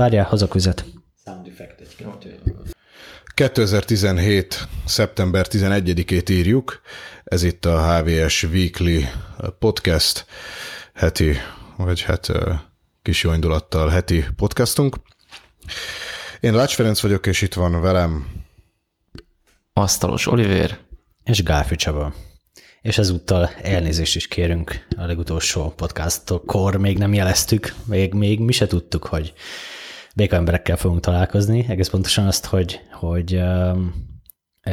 Várjál, hozok vizet. Sound effect egy kettő. 2017. szeptember 11-ét írjuk. Ez itt a HVS Weekly podcast heti, vagy hát kis jó indulattal heti podcastunk. Én Lács Ferenc vagyok, és itt van velem Asztalos Oliver. És Gálfi Csaba. És ezúttal elnézést is kérünk a legutolsó podcastokkor, még nem jeleztük, még, még mi se tudtuk, hogy béka emberekkel fogunk találkozni, egész pontosan azt, hogy, hogy um,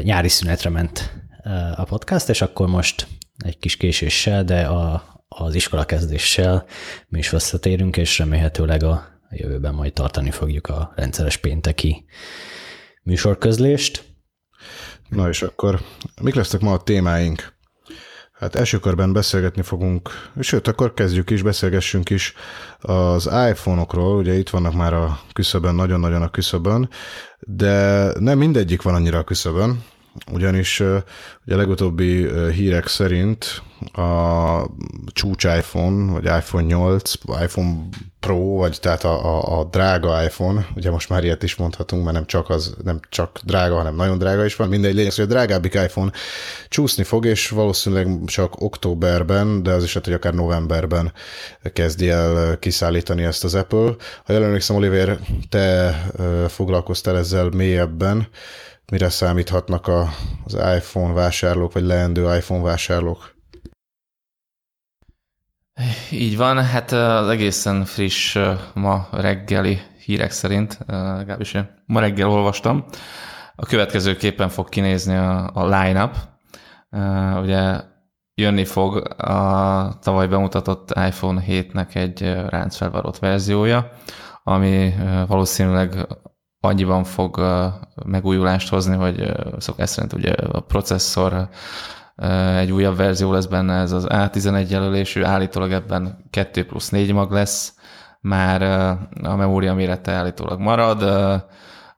nyári szünetre ment uh, a podcast, és akkor most egy kis késéssel, de a, az iskola kezdéssel mi is visszatérünk, és remélhetőleg a, jövőben majd tartani fogjuk a rendszeres pénteki műsorközlést. Na és akkor mik lesznek ma a témáink? Hát első körben beszélgetni fogunk, sőt, akkor kezdjük is, beszélgessünk is az iPhone-okról, ugye itt vannak már a küszöbön, nagyon-nagyon a küszöbön, de nem mindegyik van annyira a küszöbön, ugyanis ugye a legutóbbi hírek szerint a csúcs iPhone, vagy iPhone 8, iPhone Pro, vagy tehát a, a, a drága iPhone, ugye most már ilyet is mondhatunk, mert nem csak az, nem csak drága, hanem nagyon drága is van, mindegy lényeg, hogy a drágábbik iPhone csúszni fog, és valószínűleg csak októberben, de az is lehet, hogy akár novemberben kezdi el kiszállítani ezt az Apple. Ha jól Oliver, te foglalkoztál ezzel mélyebben, mire számíthatnak a, az iPhone vásárlók, vagy leendő iPhone vásárlók? Így van, hát az egészen friss ma reggeli hírek szerint, legalábbis én ma reggel olvastam, a következőképpen fog kinézni a, a line-up. Ugye jönni fog a tavaly bemutatott iPhone 7-nek egy ráncfelvarott verziója, ami valószínűleg annyiban fog megújulást hozni, hogy szokás szerint ugye a processzor egy újabb verzió lesz benne, ez az A11 jelölésű, állítólag ebben 2 plusz 4 mag lesz, már a memória mérete állítólag marad,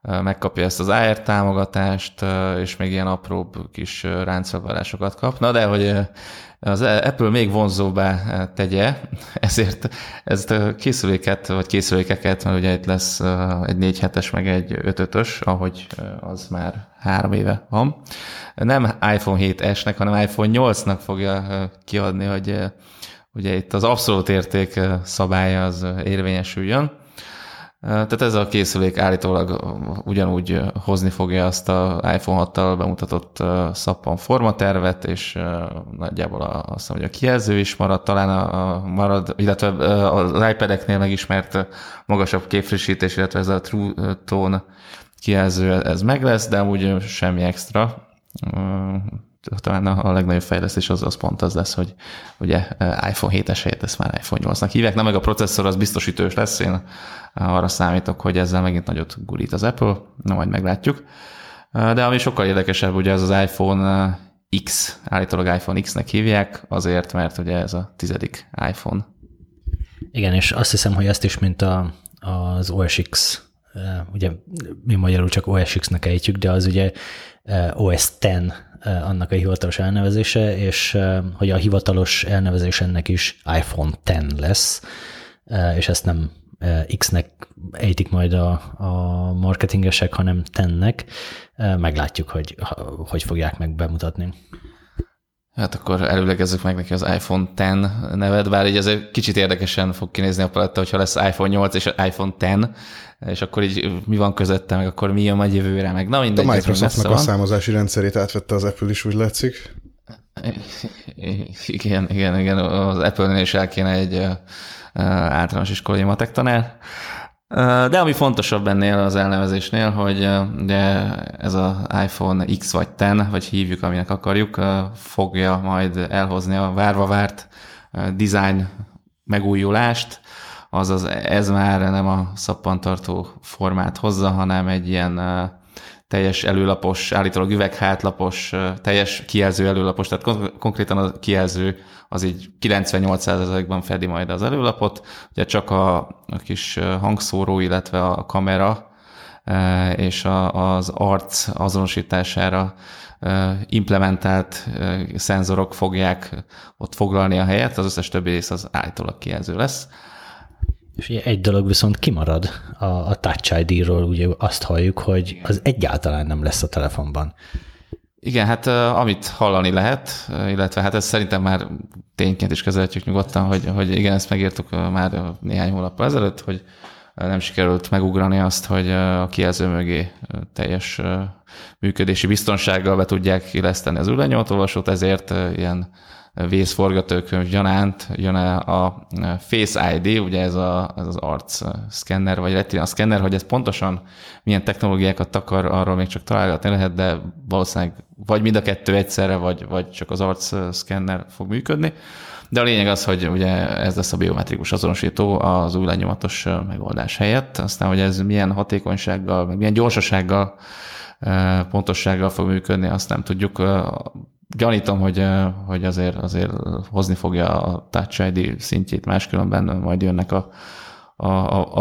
megkapja ezt az AR támogatást, és még ilyen apróbb kis ráncfelvárásokat kap. Na de, hogy az Apple még vonzóbbá tegye, ezért ezt a készüléket, vagy készülékeket, mert ugye itt lesz egy 4 es meg egy 5 ös ahogy az már három éve van. Nem iPhone 7S-nek, hanem iPhone 8-nak fogja kiadni, hogy ugye itt az abszolút érték szabálya az érvényesüljön. Tehát ez a készülék állítólag ugyanúgy hozni fogja azt a iPhone 6-tal bemutatott szappan formatervet, és nagyjából azt hiszem, hogy a kijelző is marad, talán a, marad, illetve az iPad-eknél megismert magasabb képfrissítés, illetve ez a True Tone kijelző, ez meg lesz, de amúgy semmi extra talán a, legnagyobb fejlesztés az, az pont az lesz, hogy ugye iPhone 7-es helyett ezt már iPhone 8-nak hívják, na meg a processzor az biztos ütős lesz, én arra számítok, hogy ezzel megint nagyot gurít az Apple, na majd meglátjuk. De ami sokkal érdekesebb, ugye ez az iPhone X, állítólag iPhone X-nek hívják, azért, mert ugye ez a tizedik iPhone. Igen, és azt hiszem, hogy ezt is, mint a, az OS X, ugye mi magyarul csak OS X-nek ejtjük, de az ugye OS X annak a hivatalos elnevezése, és hogy a hivatalos elnevezés ennek is iPhone X lesz, és ezt nem X-nek ejtik majd a, a marketingesek, hanem tennek. Meglátjuk, hogy hogy fogják meg bemutatni. Hát akkor előlegezzük meg neki az iPhone X nevet, bár így azért kicsit érdekesen fog kinézni a paletta, hogyha lesz iPhone 8 és iPhone X, és akkor így mi van közötte, meg akkor mi jön majd jövőre, meg na mindegy. A Microsoftnak a számozási rendszerét átvette az Apple is, úgy látszik. Igen, igen, igen, az Apple-nél is el kéne egy általános iskolai matek tanár. De ami fontosabb ennél az elnevezésnél, hogy de ez az iPhone X vagy Ten, vagy hívjuk, aminek akarjuk, fogja majd elhozni a várva várt design megújulást, azaz ez már nem a szappantartó formát hozza, hanem egy ilyen teljes előlapos, állítólag üveghátlapos, teljes kijelző előlapos, tehát konkrétan a kijelző az így 98%-ban fedi majd az előlapot, ugye csak a, a kis hangszóró, illetve a kamera és a, az arc azonosítására implementált szenzorok fogják ott foglalni a helyet, az összes többi rész az állítólag kijelző lesz. Ugye egy dolog viszont kimarad a, a Touch ID-ról, ugye azt halljuk, hogy az egyáltalán nem lesz a telefonban. Igen, hát amit hallani lehet, illetve hát ez szerintem már tényként is kezelhetjük nyugodtan, hogy, hogy igen, ezt megírtuk már néhány hónappal ezelőtt, hogy nem sikerült megugrani azt, hogy a kijelző mögé teljes működési biztonsággal be tudják illeszteni az űrlenyomatolvasót, ezért ilyen vészforgatókönyv gyanánt jön a Face ID, ugye ez, a, ez az arc szkenner, vagy retina szkenner, hogy ez pontosan milyen technológiákat takar, arról még csak találgatni lehet, de valószínűleg vagy mind a kettő egyszerre, vagy, vagy csak az arc szkenner fog működni. De a lényeg az, hogy ugye ez lesz a biometrikus azonosító az új lenyomatos megoldás helyett. Aztán, hogy ez milyen hatékonysággal, meg milyen gyorsasággal, pontossággal fog működni, azt nem tudjuk. Gyanítom, hogy, hogy azért, azért hozni fogja a Touch ID szintjét, máskülönben majd jönnek a, a,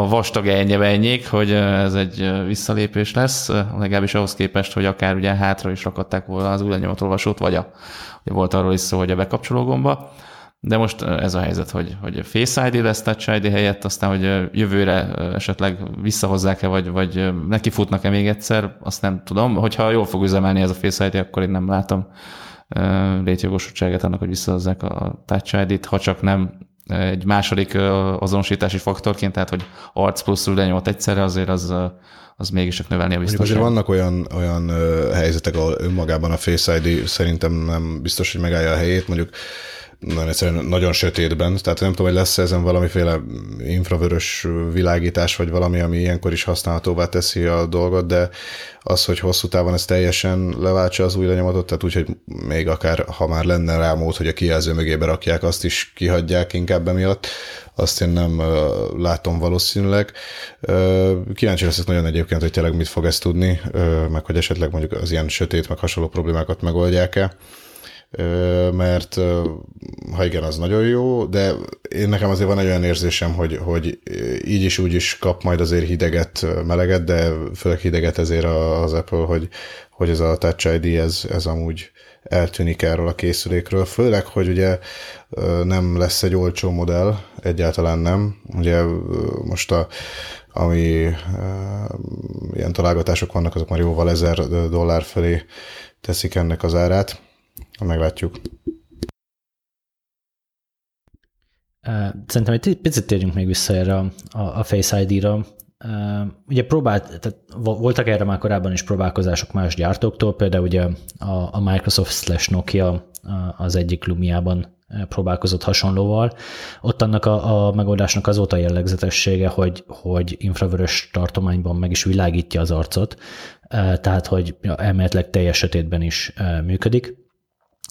a vastag ennyebenyék, hogy ez egy visszalépés lesz, legalábbis ahhoz képest, hogy akár ugye hátra is rakadták volna az új lenyomatolvasót, vagy a, ugye volt arról is szó, hogy a bekapcsoló gomba. De most ez a helyzet, hogy, hogy Face ID lesz Touch ID helyett, aztán, hogy jövőre esetleg visszahozzák-e, vagy, vagy nekifutnak-e még egyszer, azt nem tudom. Hogyha jól fog üzemelni ez a Face ID, akkor én nem látom létjogosultságát annak, hogy visszahozzák a Touch ID-t, ha csak nem egy második azonosítási faktorként, tehát hogy arc plusz lenyomat egyszerre, azért az, az mégis csak növelni a biztonságot. Azért vannak olyan, olyan helyzetek, ahol önmagában a Face ID szerintem nem biztos, hogy megállja a helyét, mondjuk nagyon egyszerűen nagyon sötétben, tehát nem tudom, hogy lesz ezen valamiféle infravörös világítás, vagy valami, ami ilyenkor is használhatóvá teszi a dolgot, de az, hogy hosszú távon ez teljesen leváltsa az új lenyomatot, tehát úgyhogy még akár, ha már lenne rá mód, hogy a kijelző mögébe rakják, azt is kihagyják inkább emiatt, azt én nem látom valószínűleg. Kíváncsi leszek nagyon egyébként, hogy tényleg mit fog ezt tudni, meg hogy esetleg mondjuk az ilyen sötét, meg hasonló problémákat megoldják-e mert ha igen, az nagyon jó, de én nekem azért van egy olyan érzésem, hogy, hogy így is úgy is kap majd azért hideget, meleget, de főleg hideget ezért az Apple, hogy, hogy ez a Touch ID, ez, ez amúgy eltűnik erről a készülékről, főleg, hogy ugye nem lesz egy olcsó modell, egyáltalán nem. Ugye most a, ami ilyen találgatások vannak, azok már jóval ezer dollár felé teszik ennek az árát Meglátjuk. Szerintem egy picit térjünk még vissza erre a, Face ID-ra. Ugye próbált, tehát voltak erre már korábban is próbálkozások más gyártóktól, például ugye a, a Microsoft slash Nokia az egyik Lumiában próbálkozott hasonlóval. Ott annak a, a megoldásnak az volt a jellegzetessége, hogy, hogy infravörös tartományban meg is világítja az arcot, tehát hogy elméletileg teljes sötétben is működik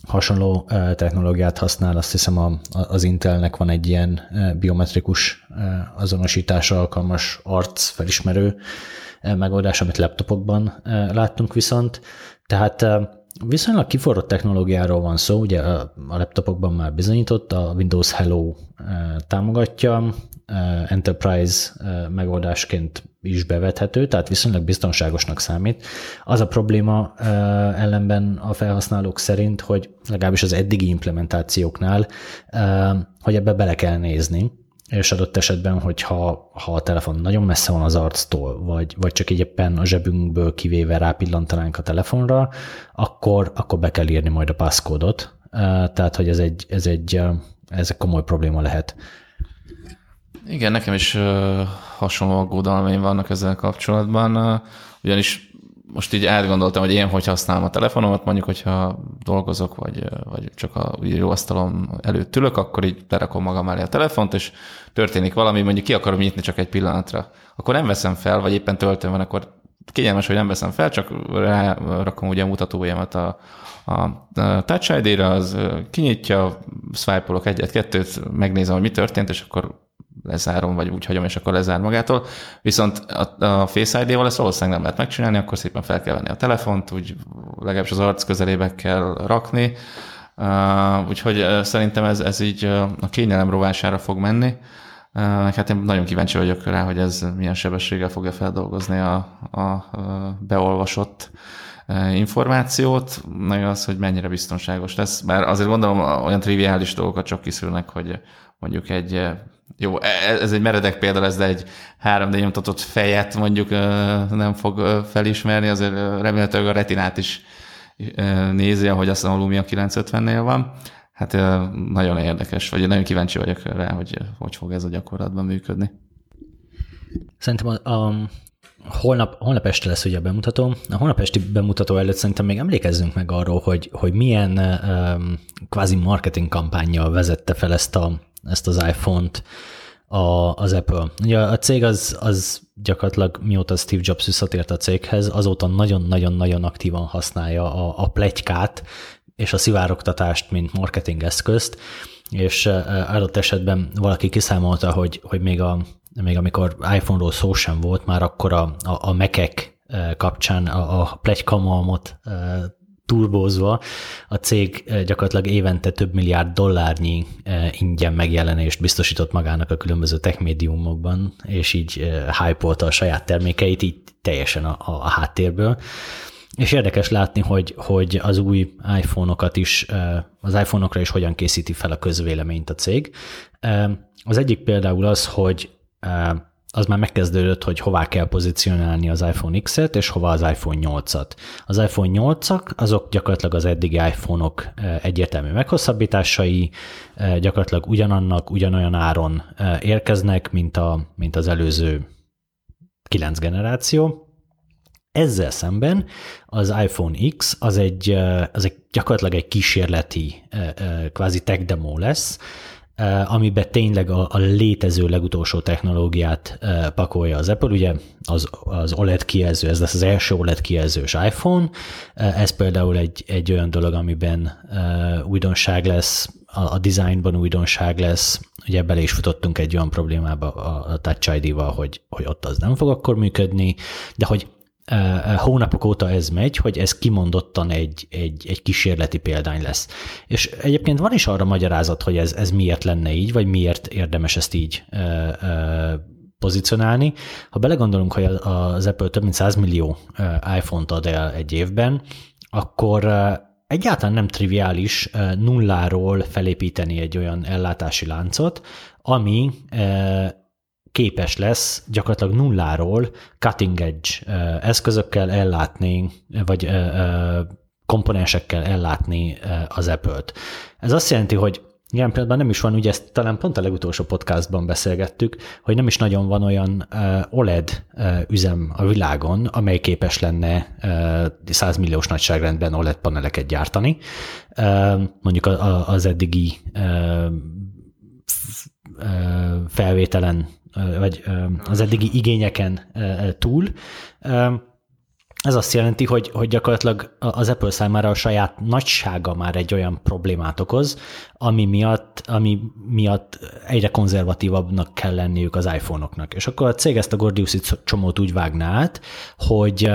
hasonló technológiát használ, azt hiszem a, az Intelnek van egy ilyen biometrikus azonosításra alkalmas arc felismerő megoldás, amit laptopokban láttunk viszont. Tehát viszonylag kiforrott technológiáról van szó, ugye a laptopokban már bizonyított, a Windows Hello támogatja, enterprise megoldásként is bevethető, tehát viszonylag biztonságosnak számít. Az a probléma ellenben a felhasználók szerint, hogy legalábbis az eddigi implementációknál, hogy ebbe bele kell nézni, és adott esetben, hogyha ha a telefon nagyon messze van az arctól, vagy, vagy csak így éppen a zsebünkből kivéve rápillantanánk a telefonra, akkor, akkor be kell írni majd a passcode tehát hogy ez egy, ez egy, ez egy komoly probléma lehet. Igen, nekem is hasonló aggódalmaim vannak ezzel kapcsolatban, ugyanis most így átgondoltam, hogy én hogy használom a telefonomat, mondjuk, hogyha dolgozok, vagy, vagy csak a íróasztalom előtt ülök, akkor így lerakom magam elé a telefont, és történik valami, mondjuk ki akarom nyitni csak egy pillanatra. Akkor nem veszem fel, vagy éppen töltőm van, akkor kényelmes, hogy nem veszem fel, csak rakom ugye a mutatójamat a, a Touch ID-re, az kinyitja, swipe egyet-kettőt, megnézem, hogy mi történt, és akkor lezárom, vagy úgy hagyom, és akkor lezár magától. Viszont a, a Face ID-val ezt valószínűleg nem lehet megcsinálni, akkor szépen fel kell venni a telefont, úgy legalábbis az arc közelébe kell rakni. Uh, úgyhogy uh, szerintem ez, ez így uh, a kényelem rovására fog menni. Uh, hát én nagyon kíváncsi vagyok rá, hogy ez milyen sebességgel fogja feldolgozni a, a, a beolvasott információt, meg az, hogy mennyire biztonságos lesz. Bár azért gondolom olyan triviális dolgokat csak kiszülnek, hogy mondjuk egy jó, e- ez egy meredek példa lesz, de egy 3D nyomtatott fejet mondjuk nem fog felismerni, azért remélhetőleg a retinát is nézi, ahogy azt a Lumia 950-nél van. Hát nagyon érdekes, vagy nagyon kíváncsi vagyok rá, hogy hogy fog ez a gyakorlatban működni. Szerintem a, a holnap, holnap este lesz ugye a bemutató. A holnap esti bemutató előtt szerintem még emlékezzünk meg arról, hogy, hogy milyen um, kvázi marketing kampányjal vezette fel ezt, a, ezt az iPhone-t a, az Apple. Ugye a cég az, az gyakorlatilag mióta Steve Jobs visszatért a céghez, azóta nagyon-nagyon-nagyon aktívan használja a, a plegykát és a szivárogtatást, mint marketing eszközt, és adott esetben valaki kiszámolta, hogy, hogy még, a, még amikor iPhone-ról szó sem volt, már akkor a, a, a mekek kapcsán a, a plegykamalmot turbózva a cég gyakorlatilag évente több milliárd dollárnyi ingyen megjelenést biztosított magának a különböző tech médiumokban, és így hype a saját termékeit így teljesen a, a háttérből. És érdekes látni, hogy, hogy az új iPhone-okat is, az iPhone-okra is hogyan készíti fel a közvéleményt a cég. Az egyik például az, hogy az már megkezdődött, hogy hová kell pozícionálni az iPhone X-et, és hova az iPhone 8-at. Az iPhone 8-ak, azok gyakorlatilag az eddigi iPhone-ok egyértelmű meghosszabbításai, gyakorlatilag ugyanannak, ugyanolyan áron érkeznek, mint, a, mint az előző 9 generáció, ezzel szemben az iPhone X az egy, az egy gyakorlatilag egy kísérleti kvázi tech demo lesz, amiben tényleg a, a létező legutolsó technológiát pakolja az Apple. Ugye az, az OLED kijelző, ez lesz az első OLED kijelzős iPhone. Ez például egy, egy olyan dolog, amiben újdonság lesz, a, a designban újdonság lesz, ugye bele is futottunk egy olyan problémába a Touch ID-val, hogy, hogy ott az nem fog akkor működni, de hogy hónapok óta ez megy, hogy ez kimondottan egy, egy, egy kísérleti példány lesz. És egyébként van is arra magyarázat, hogy ez, ez miért lenne így, vagy miért érdemes ezt így ö, ö, pozícionálni. Ha belegondolunk, hogy az Apple több mint 100 millió iPhone-t ad el egy évben, akkor egyáltalán nem triviális nulláról felépíteni egy olyan ellátási láncot, ami képes lesz gyakorlatilag nulláról cutting edge eszközökkel ellátni, vagy komponensekkel ellátni az Apple-t. Ez azt jelenti, hogy ilyen pillanatban nem is van, ugye ezt talán pont a legutolsó podcastban beszélgettük, hogy nem is nagyon van olyan OLED üzem a világon, amely képes lenne 100 milliós nagyságrendben OLED paneleket gyártani. Mondjuk az eddigi felvételen vagy az eddigi igényeken túl. Ez azt jelenti, hogy, hogy gyakorlatilag az Apple számára a saját nagysága már egy olyan problémát okoz, ami miatt, ami miatt egyre konzervatívabbnak kell lenniük az iPhone-oknak. És akkor a cég ezt a Gordiusi csomót úgy vágná át, hogy,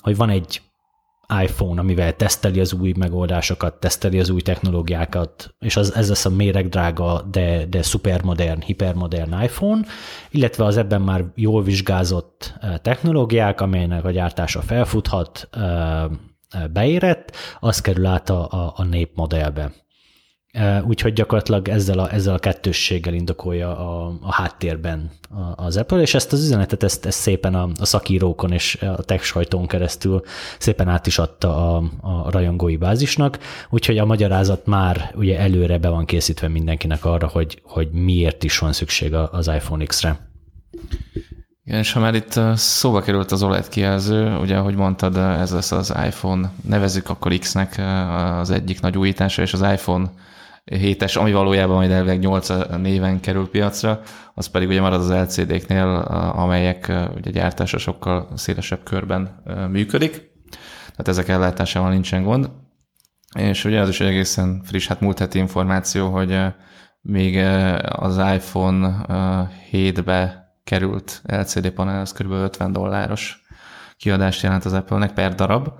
hogy van egy iPhone, amivel teszteli az új megoldásokat, teszteli az új technológiákat, és az, ez lesz a méregdrága, de, de szupermodern, hipermodern iPhone, illetve az ebben már jól vizsgázott eh, technológiák, amelynek a gyártása felfuthat, eh, eh, beérett, az kerül át a, a, a népmodellbe. Úgyhogy gyakorlatilag ezzel a, ezzel a kettősséggel indokolja a, a háttérben az Apple, és ezt az üzenetet ezt, ezt szépen a, a szakírókon és a tech sajtón keresztül szépen át is adta a, a rajongói bázisnak, úgyhogy a magyarázat már ugye előre be van készítve mindenkinek arra, hogy, hogy miért is van szükség az iPhone X-re. Igen, és ha már itt szóba került az OLED kijelző, ugye ahogy mondtad, ez lesz az iPhone, nevezük akkor X-nek az egyik nagy újítása, és az iPhone 7-es, ami valójában majd elvileg 8 néven kerül piacra, az pedig ugye marad az LCD-knél, amelyek ugye gyártása sokkal szélesebb körben működik, tehát ezek ellátásával nincsen gond. És ugye az is egészen friss, hát múlt heti információ, hogy még az iPhone 7-be került LCD panel, az kb. 50 dolláros kiadást jelent az Apple-nek per darab,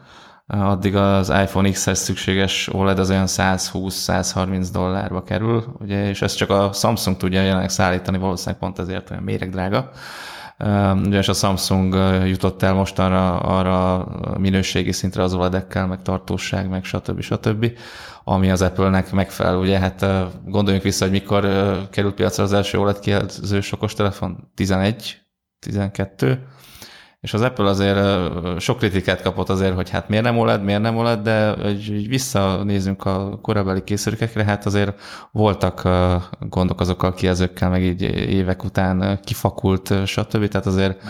addig az iPhone X-hez szükséges OLED az olyan 120-130 dollárba kerül, ugye, és ezt csak a Samsung tudja jelenleg szállítani, valószínűleg pont ezért olyan méregdrága. Ugyanis a Samsung jutott el mostanra arra a minőségi szintre az OLED-ekkel, meg tartóság, meg stb. stb., ami az Apple-nek megfelel. Ugye hát gondoljunk vissza, hogy mikor került piacra az első OLED kijelzős okostelefon? 11, 12, és az Apple azért sok kritikát kapott azért, hogy hát miért nem OLED, miért nem OLED, de hogy visszanézünk a korabeli készülékekre, hát azért voltak gondok azokkal a kijelzőkkel, meg így évek után kifakult, stb. Tehát azért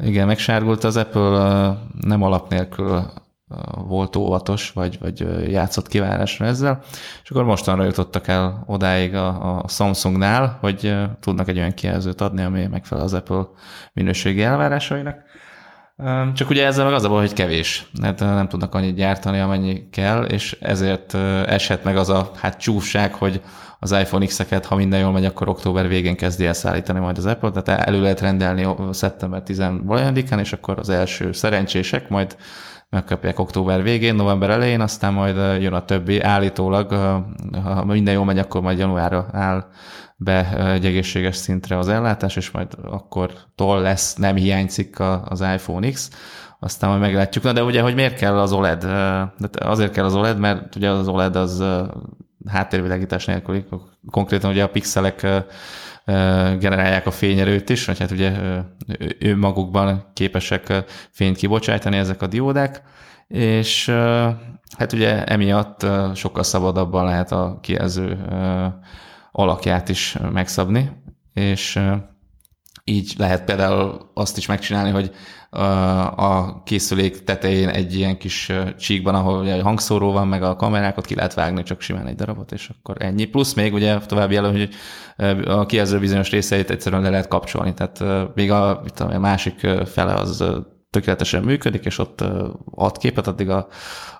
igen, megsárgult az Apple nem alap nélkül volt óvatos, vagy, vagy játszott kivárásra ezzel, és akkor mostanra jutottak el odáig a, a Samsungnál, hogy tudnak egy olyan kijelzőt adni, ami megfelel az Apple minőségi elvárásainak. Csak ugye ezzel meg az a baj, hogy kevés. Hát nem tudnak annyit gyártani, amennyi kell, és ezért eshet meg az a hát csúfság, hogy az iPhone X-eket, ha minden jól megy, akkor október végén kezdi el szállítani majd az Apple, tehát elő lehet rendelni szeptember 10 valójában, és akkor az első szerencsések majd megkapják október végén, november elején, aztán majd jön a többi. Állítólag, ha minden jól megy, akkor majd januárra áll be egy egészséges szintre az ellátás, és majd akkor tol lesz, nem hiányzik az iPhone X, aztán majd meglátjuk. Na de ugye, hogy miért kell az OLED? Azért kell az OLED, mert ugye az OLED az háttérvilágítás nélküli, konkrétan ugye a pixelek generálják a fényerőt is, vagy hát ugye ő magukban képesek fényt kibocsátani ezek a diódák, és hát ugye emiatt sokkal szabadabban lehet a kijelző alakját is megszabni, és így lehet például azt is megcsinálni, hogy a készülék tetején egy ilyen kis csíkban, ahol ugye hangszóró van, meg a kamerákat ki lehet vágni csak simán egy darabot, és akkor ennyi. Plusz még ugye további jelöl, hogy a kijelző bizonyos részeit egyszerűen le lehet kapcsolni, tehát még a, tudom, a másik fele az tökéletesen működik, és ott ad képet, addig a,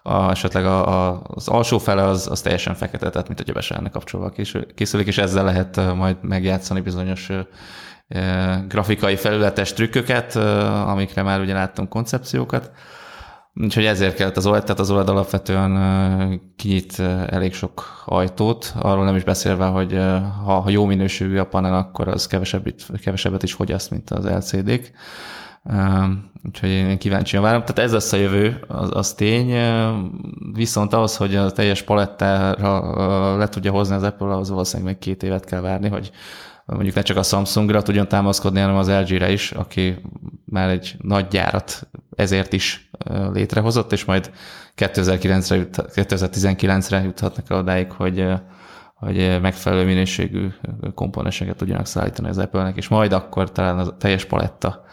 a, esetleg a, a, az alsó fele az, az teljesen fekete, tehát mint hogy be se lenne kapcsolva készülék, és ezzel lehet majd megjátszani bizonyos grafikai felületes trükköket, amikre már ugye láttunk koncepciókat. Úgyhogy ezért kellett az OLED, tehát az OLED alapvetően kinyit elég sok ajtót, arról nem is beszélve, hogy ha, ha jó minőségű a panel, akkor az kevesebbet, kevesebbet is fogyaszt, mint az LCD-k. Úgyhogy én kíváncsian várom. Tehát ez lesz a jövő, az, az tény. Viszont ahhoz, hogy a teljes palettára le tudja hozni az Apple, az valószínűleg még két évet kell várni, hogy mondjuk ne csak a Samsungra tudjon támaszkodni, hanem az LG-re is, aki már egy nagy gyárat ezért is létrehozott, és majd 2009-re jut, 2019-re juthatnak el odáig, hogy, hogy megfelelő minőségű komponenseket tudjanak szállítani az Apple-nek, és majd akkor talán a teljes paletta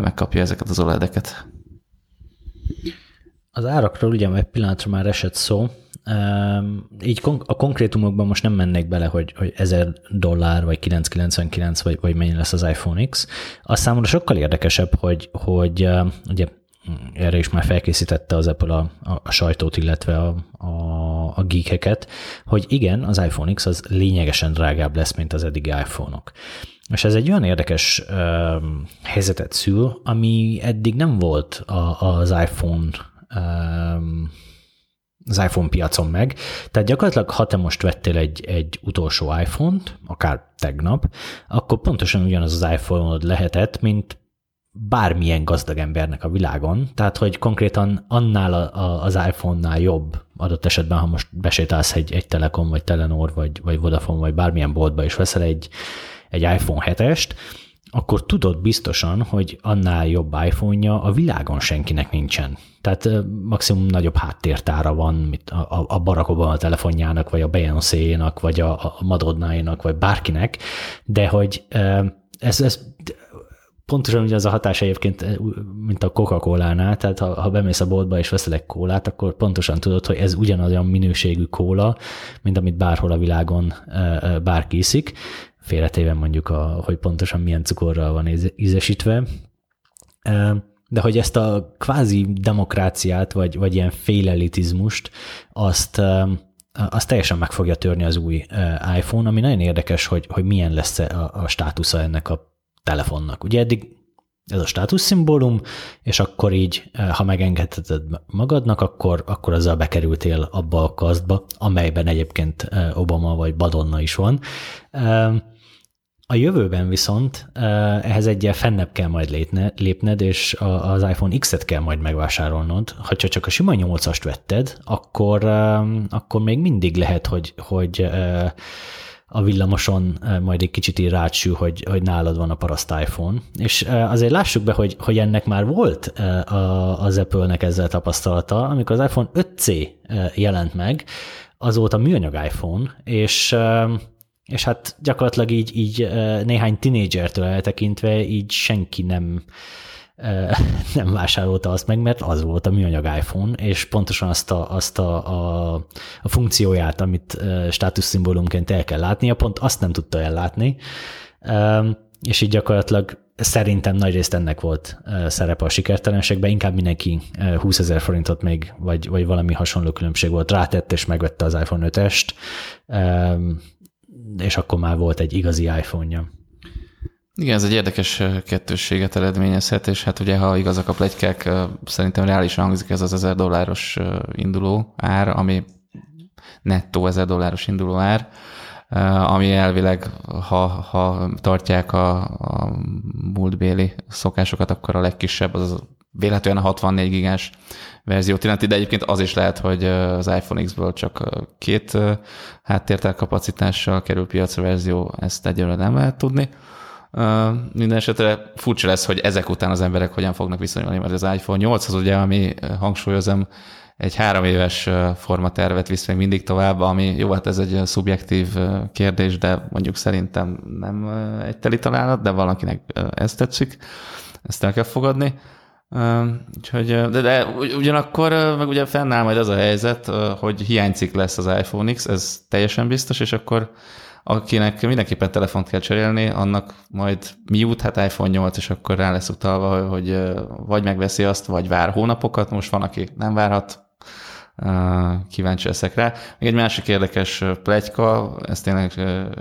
megkapja ezeket az OLED-eket. Az árakról ugye egy pillanatra már esett szó, így a konkrétumokban most nem mennék bele, hogy, hogy 1000 dollár, vagy 999, vagy, vagy mennyi lesz az iPhone X. Az számomra sokkal érdekesebb, hogy, hogy ugye erre is már felkészítette az Apple a, a, a sajtót, illetve a, a, a geekeket, hogy igen, az iPhone X az lényegesen drágább lesz, mint az eddigi iPhone-ok. És ez egy olyan érdekes uh, helyzetet szül, ami eddig nem volt a, az iPhone um, az iPhone piacon meg. Tehát gyakorlatilag, ha te most vettél egy, egy utolsó iPhone-t, akár tegnap, akkor pontosan ugyanaz az iPhone-od lehetett, mint bármilyen gazdag embernek a világon, tehát hogy konkrétan annál a, a, az iPhone-nál jobb adott esetben, ha most besétálsz egy, egy Telekom, vagy Telenor, vagy, vagy Vodafone, vagy bármilyen boltba, és veszel egy, egy iPhone 7-est, akkor tudod biztosan, hogy annál jobb iPhone-ja a világon senkinek nincsen. Tehát maximum nagyobb háttértára van mint a, a Barack Obama telefonjának, vagy a Beyoncé-nak, vagy a, a vagy bárkinek, de hogy ez, ez pontosan ugye az a hatás egyébként, mint a Coca-Cola-nál, tehát ha, ha bemész a boltba és veszel egy kólát, akkor pontosan tudod, hogy ez ugyanolyan minőségű kóla, mint amit bárhol a világon bárki iszik, félretéve mondjuk, a, hogy pontosan milyen cukorral van ízesítve. De hogy ezt a kvázi demokráciát, vagy, vagy ilyen félelitizmust, azt, azt teljesen meg fogja törni az új iPhone, ami nagyon érdekes, hogy, hogy milyen lesz a, a státusza ennek a telefonnak. Ugye eddig ez a státuszszimbólum, és akkor így, ha megengedheted magadnak, akkor, akkor azzal bekerültél abba a kasztba, amelyben egyébként Obama vagy Badonna is van. A jövőben viszont ehhez egyel fennebb kell majd lépne, lépned, és az iPhone X-et kell majd megvásárolnod. Ha csak a sima 8-ast vetted, akkor, akkor még mindig lehet, hogy, hogy a villamoson majd egy kicsit így rácsül, hogy, hogy nálad van a paraszt iPhone. És azért lássuk be, hogy, hogy ennek már volt az Apple-nek ezzel tapasztalata, amikor az iPhone 5C jelent meg, azóta műanyag iPhone, és és hát gyakorlatilag így, így néhány tinédzsertől eltekintve így senki nem, nem vásárolta azt meg, mert az volt a műanyag iPhone, és pontosan azt a, azt a, a, a funkcióját, amit státuszszimbólumként el kell látnia, pont azt nem tudta ellátni, és így gyakorlatilag szerintem nagyrészt ennek volt szerepe a sikertelenségben, inkább mindenki 20 ezer forintot még, vagy, vagy valami hasonló különbség volt. Rátett, és megvette az iPhone 5-est, és akkor már volt egy igazi iPhone-ja. Igen, ez egy érdekes kettősséget eredményezhet, és hát ugye, ha igazak a plegykák, szerintem reálisan hangzik ez az 1000 dolláros induló ár, ami nettó 1000 dolláros induló ár, ami elvileg, ha, ha tartják a, a múltbéli szokásokat, akkor a legkisebb az véletlenül a 64 gigás verziót illeti, de egyébként az is lehet, hogy az iPhone X-ből csak két háttértárkapacitással kerül piacra verzió, ezt egyelőre nem lehet tudni. Minden esetre furcsa lesz, hogy ezek után az emberek hogyan fognak viszonyulni, mert az iPhone 8 az ugye, ami hangsúlyozom, egy három éves formatervet visz még mindig tovább, ami jó, hát ez egy szubjektív kérdés, de mondjuk szerintem nem egy teli találat, de valakinek ez tetszik, ezt el kell fogadni. Úgyhogy, de, de ugyanakkor meg ugye fennáll majd az a helyzet, hogy hiányzik lesz az iPhone X, ez teljesen biztos, és akkor akinek mindenképpen telefont kell cserélni, annak majd mi jut, hát iPhone 8, és akkor rá lesz utalva, hogy vagy megveszi azt, vagy vár hónapokat, most van, aki nem várhat, kíváncsi leszek rá. Még egy másik érdekes plegyka, ez tényleg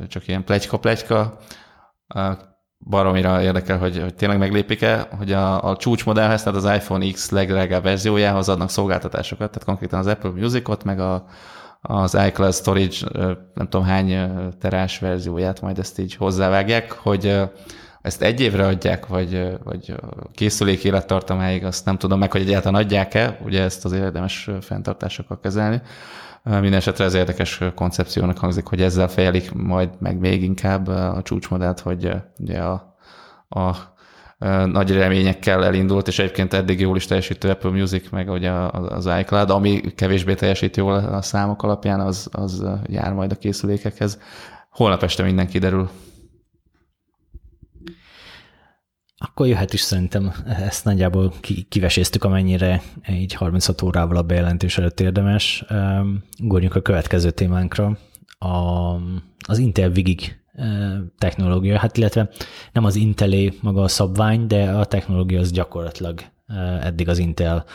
csak ilyen plegyka-plegyka, baromira érdekel, hogy, hogy tényleg meglépik-e, hogy a, a csúcsmodellhez, tehát az iPhone X legdrágább verziójához adnak szolgáltatásokat, tehát konkrétan az Apple Music-ot, meg a, az iCloud Storage nem tudom hány terás verzióját majd ezt így hozzávágják, hogy ezt egy évre adják, vagy, vagy készülék élettartamáig, azt nem tudom meg, hogy egyáltalán adják-e, ugye ezt az érdemes fenntartásokkal kezelni. Minden esetre ez érdekes koncepciónak hangzik, hogy ezzel fejelik majd meg még inkább a csúcsmodellt, hogy ugye a, a nagy reményekkel elindult, és egyébként eddig jól is teljesítő Apple Music, meg ugye az iCloud, ami kevésbé teljesít jól a számok alapján, az, az jár majd a készülékekhez. Holnap este minden kiderül. Akkor jöhet is szerintem, ezt nagyjából kiveséztük, amennyire így 36 órával a bejelentés előtt érdemes. Ugorjunk a következő témánkra, a, az Intel Vigig technológia, hát illetve nem az Intelé maga a szabvány, de a technológia az gyakorlatilag eddig az Intel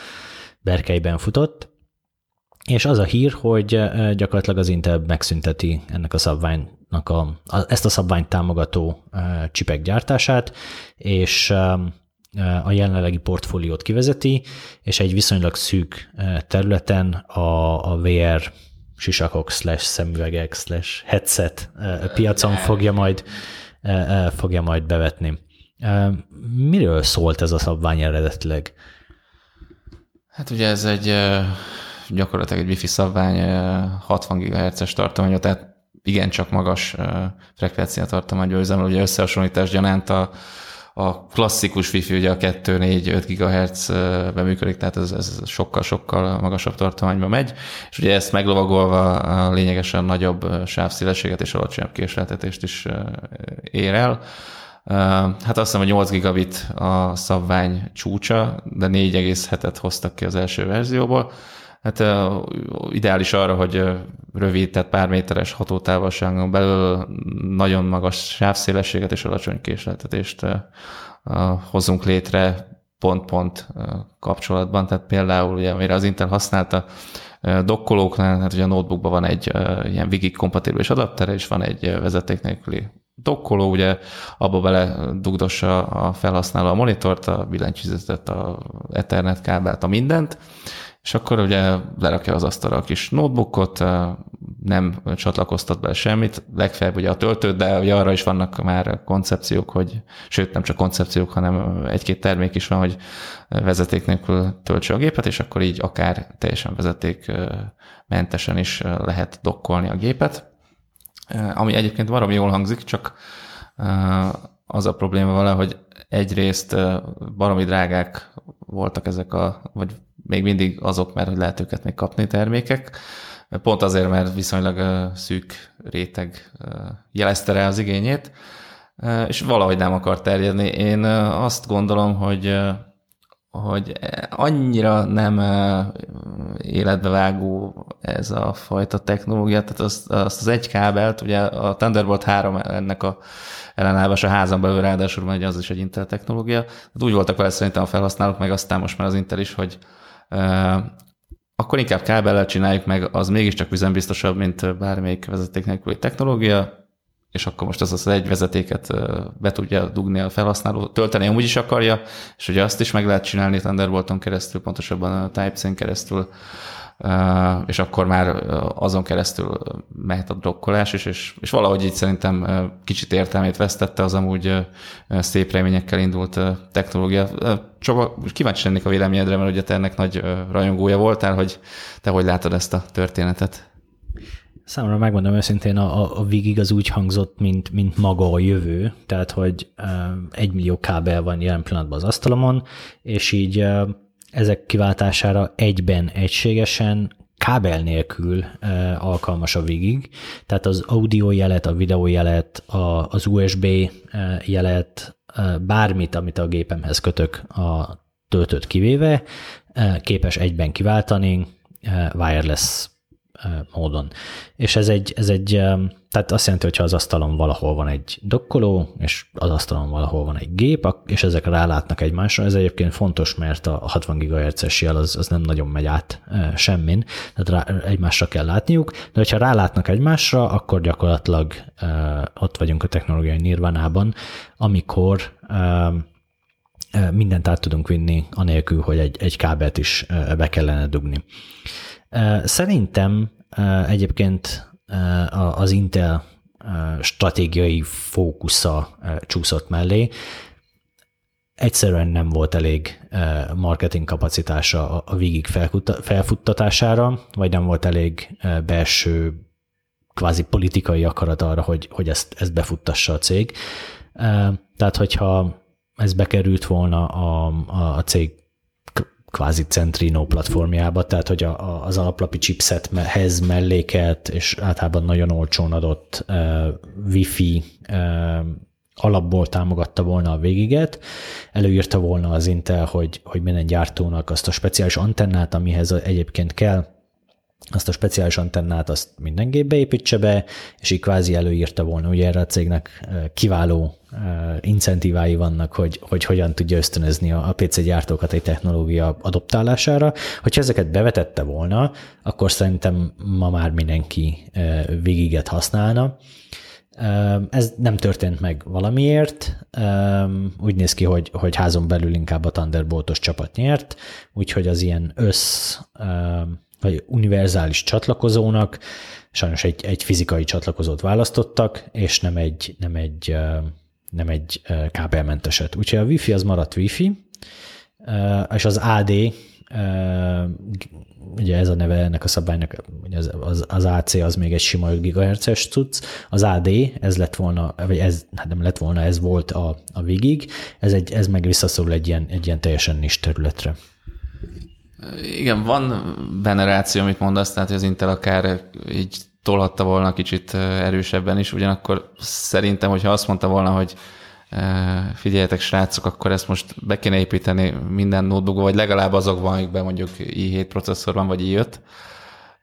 berkeiben futott, és az a hír, hogy gyakorlatilag az Intel megszünteti ennek a szabványnak a, ezt a szabványt támogató csipek gyártását, és a jelenlegi portfóliót kivezeti, és egy viszonylag szűk területen a, a VR sisakok, slash szemüvegek, slash headset piacon fogja majd, fogja majd bevetni. Miről szólt ez a szabvány eredetileg? Hát ugye ez egy gyakorlatilag egy wifi szabvány 60 GHz-es tartománya, tehát igencsak magas frekvencia tartományba üzemel, ugye összehasonlítás gyanánt a, a klasszikus Wi-Fi ugye a 2-4-5 GHz-ben működik, tehát ez, ez sokkal-sokkal magasabb tartományba megy, és ugye ezt meglovagolva a lényegesen nagyobb sávszélességet és alacsonyabb késleltetést is ér el. Hát azt hiszem, hogy 8 gigabit a szabvány csúcsa, de 4,7-et hoztak ki az első verzióból. Hát ideális arra, hogy rövid, tehát pár méteres hatótávolságon belül nagyon magas sávszélességet és alacsony késleltetést hozunk létre pont-pont kapcsolatban. Tehát például, ugye, amire az Intel használta, dokkolóknál, hát ugye a notebookban van egy ilyen Wigig kompatibilis adapter, és van egy vezeték nélküli dokkoló, ugye abba bele dugdossa a felhasználó a monitort, a billentyűzetet, a Ethernet kábelt, a mindent, és akkor ugye lerakja az asztalra a kis notebookot, nem csatlakoztat be semmit, legfeljebb ugye a töltőt, de ugye arra is vannak már koncepciók, hogy sőt nem csak koncepciók, hanem egy-két termék is van, hogy vezeték nélkül töltse a gépet, és akkor így akár teljesen vezetékmentesen is lehet dokkolni a gépet. Ami egyébként valami jól hangzik, csak az a probléma vele, hogy egyrészt baromi drágák voltak ezek a, vagy még mindig azok, mert hogy lehet őket még kapni termékek. Pont azért, mert viszonylag szűk réteg jelezte rá az igényét, és valahogy nem akar terjedni. Én azt gondolom, hogy hogy annyira nem életbevágó ez a fajta technológia, tehát azt, azt az egy kábelt, ugye a Thunderbolt 3 ennek a ellenállás a házon belül ráadásul megy, az is egy Intel technológia. Hát úgy voltak vele szerintem a felhasználók, meg aztán most már az Intel is, hogy uh, akkor inkább kábellel csináljuk meg, az mégiscsak üzembiztosabb, mint bármelyik vezeték nélküli technológia, és akkor most az az egy vezetéket be tudja dugni a felhasználó, tölteni amúgy is akarja, és ugye azt is meg lehet csinálni Thunderbolton keresztül, pontosabban a Type-C-n keresztül, és akkor már azon keresztül mehet a drokkolás is, és, és valahogy így szerintem kicsit értelmét vesztette az amúgy szép reményekkel indult technológia. Csak kíváncsi lennék a véleményedre, mert ugye te ennek nagy rajongója voltál, hogy te hogy látod ezt a történetet? Számomra megmondom őszintén, a, a végig az úgy hangzott, mint, mint maga a jövő, tehát hogy egy millió kábel van jelen pillanatban az asztalomon, és így ezek kiváltására egyben egységesen kábel nélkül e, alkalmas a végig, tehát az audio jelet, a videó jelet, a, az USB jelet, bármit, amit a gépemhez kötök a töltőt kivéve, képes egyben kiváltani wireless módon. És ez egy, ez egy, tehát azt jelenti, hogy ha az asztalon valahol van egy dokkoló, és az asztalon valahol van egy gép, és ezek rálátnak egymásra, ez egyébként fontos, mert a 60 GHz-es jel az, az nem nagyon megy át semmin, tehát rá, egymásra kell látniuk, de hogyha rálátnak egymásra, akkor gyakorlatilag ott vagyunk a technológiai nirvánában, amikor mindent át tudunk vinni, anélkül, hogy egy, egy kábelt is be kellene dugni. Szerintem egyébként az Intel stratégiai fókusza csúszott mellé. Egyszerűen nem volt elég marketing kapacitása a végig felfuttatására, vagy nem volt elég belső kvázi politikai akarat arra, hogy, hogy ezt, ezt befuttassa a cég. Tehát, hogyha ez bekerült volna a, a, a cég kvázi Centrino platformjába, tehát hogy a, az alaplapi chipsethez melléket, és általában nagyon olcsón adott uh, Wi-Fi uh, alapból támogatta volna a végiget, előírta volna az Intel, hogy, hogy minden gyártónak azt a speciális antennát, amihez egyébként kell, azt a speciális antennát azt minden gépbe építse be, és így kvázi előírta volna, ugye erre a cégnek kiváló incentívái vannak, hogy, hogy hogyan tudja ösztönözni a PC gyártókat egy technológia adoptálására. Hogyha ezeket bevetette volna, akkor szerintem ma már mindenki végiget használna. Ez nem történt meg valamiért. Úgy néz ki, hogy, hogy házon belül inkább a Thunderboltos csapat nyert, úgyhogy az ilyen össz vagy univerzális csatlakozónak sajnos egy, egy fizikai csatlakozót választottak, és nem egy, nem egy, nem egy kábelmenteset. Úgyhogy a Wi-Fi az maradt Wi-Fi, és az AD, ugye ez a neve ennek a szabálynak, az, az, az AC az még egy sima 5 GHz-es cucc, az AD, ez lett volna, vagy ez, hát nem lett volna, ez volt a, a végig, ez, egy, ez meg visszaszorul egy ilyen, egy ilyen teljesen nis területre. Igen, van benne ráció, amit mondasz, tehát hogy az Intel akár így tolhatta volna kicsit erősebben is, ugyanakkor szerintem, hogyha azt mondta volna, hogy figyeljetek srácok, akkor ezt most be kéne építeni minden notebookba, vagy legalább azokban, amikben mondjuk i7 processzor van, vagy i5,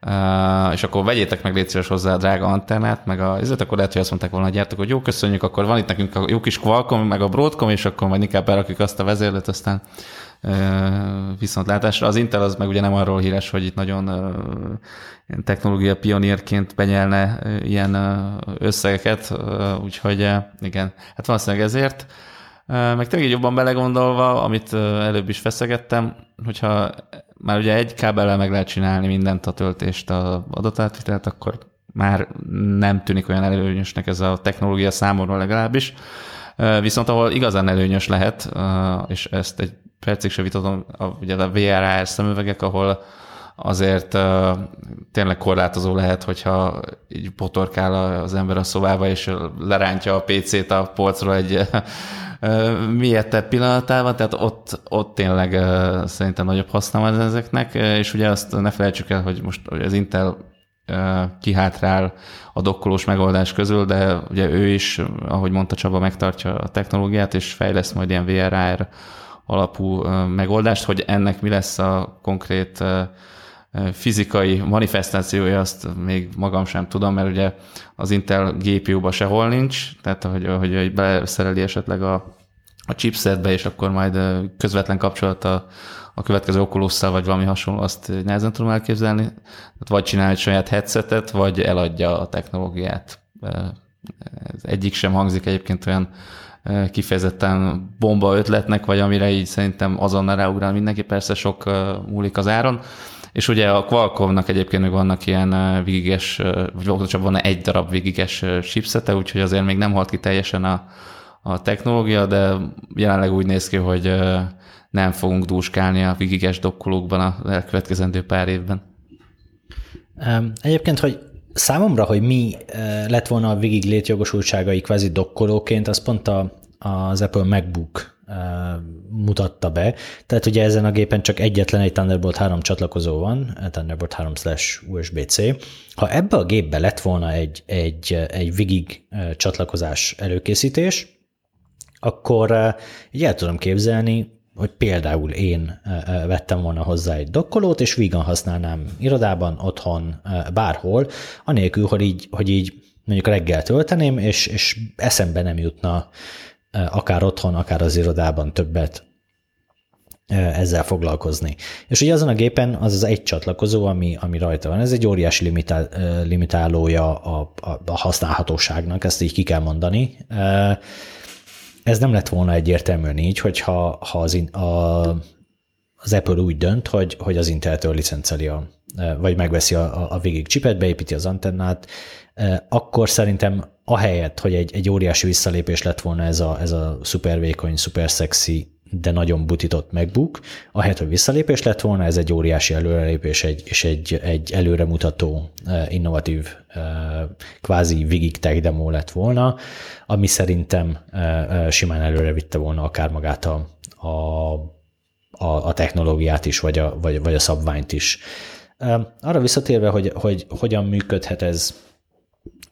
Uh, és akkor vegyétek meg légy hozzá a drága antennát, meg a ezért akkor lehet, hogy azt mondták volna a gyártók, hogy jó, köszönjük, akkor van itt nekünk a jó kis Qualcomm, meg a Broadcom, és akkor majd inkább berakjuk azt a vezérlet, aztán viszontlátásra. Az Intel az meg ugye nem arról híres, hogy itt nagyon technológia pionírként benyelne ilyen összegeket, úgyhogy igen, hát valószínűleg ezért. Meg tényleg jobban belegondolva, amit előbb is feszegettem, hogyha már ugye egy kábellel meg lehet csinálni mindent a töltést, a adatátvitelt, akkor már nem tűnik olyan előnyösnek ez a technológia számomra legalábbis. Viszont ahol igazán előnyös lehet, és ezt egy percig se vitatom, ugye a VRR szemüvegek, ahol azért uh, tényleg korlátozó lehet, hogyha így potorkál az ember a szobába, és lerántja a PC-t a polcról egy uh, mélyedtebb pillanatában, tehát ott, ott tényleg uh, szerintem nagyobb haszna ezeknek, és ugye azt ne felejtsük el, hogy most az Intel kihátrál a dokkolós megoldás közül, de ugye ő is, ahogy mondta Csaba, megtartja a technológiát, és fejleszt majd ilyen VRR alapú megoldást, hogy ennek mi lesz a konkrét fizikai manifestációja, azt még magam sem tudom, mert ugye az Intel GPU-ba sehol nincs, tehát hogy, hogy beszereli esetleg a, a chipsetbe, és akkor majd közvetlen kapcsolat a, következő oculus vagy valami hasonló, azt nehezen tudom elképzelni. Vagy csinál egy saját headsetet, vagy eladja a technológiát. Ez egyik sem hangzik egyébként olyan kifejezetten bomba ötletnek, vagy amire így szerintem azonnal ráugrál mindenki, persze sok múlik az áron. És ugye a Qualcommnak egyébként még vannak ilyen vigiges, vagy csak van egy darab vigiges chipsete, úgyhogy azért még nem halt ki teljesen a, a technológia, de jelenleg úgy néz ki, hogy nem fogunk dúskálni a vigiges dokkolókban a elkövetkezendő pár évben. Egyébként, hogy számomra, hogy mi lett volna a végig létjogosultságai kvázi dokkolóként, az pont a, az Apple MacBook mutatta be. Tehát ugye ezen a gépen csak egyetlen egy Thunderbolt 3 csatlakozó van, Thunderbolt 3 slash USB-C. Ha ebbe a gépbe lett volna egy, egy, egy VIGIG csatlakozás előkészítés, akkor így el tudom képzelni, hogy például én vettem volna hozzá egy dokkolót, és vígan használnám irodában, otthon, bárhol, anélkül, hogy így, hogy így mondjuk reggel tölteném, és, és eszembe nem jutna akár otthon, akár az irodában többet ezzel foglalkozni. És ugye azon a gépen az az egy csatlakozó, ami, ami rajta van. Ez egy óriási limitál, limitálója a, a, a használhatóságnak, ezt így ki kell mondani. Ez nem lett volna egyértelműen így, hogyha ha az, a, az Apple úgy dönt, hogy, hogy az Intel-től licenceli a, vagy megveszi a, a végig csipet, beépíti az antennát, akkor szerintem ahelyett, hogy egy, egy óriási visszalépés lett volna ez a, ez a szuper vékony, szuper szexi, de nagyon butított MacBook, ahelyett, hogy visszalépés lett volna, ez egy óriási előrelépés egy, és egy, egy előremutató, innovatív, kvázi végig tech demo lett volna, ami szerintem simán előre vitte volna akár magát a, a, a, a technológiát is, vagy a, vagy, vagy a szabványt is. Arra visszatérve, hogy, hogy hogyan működhet ez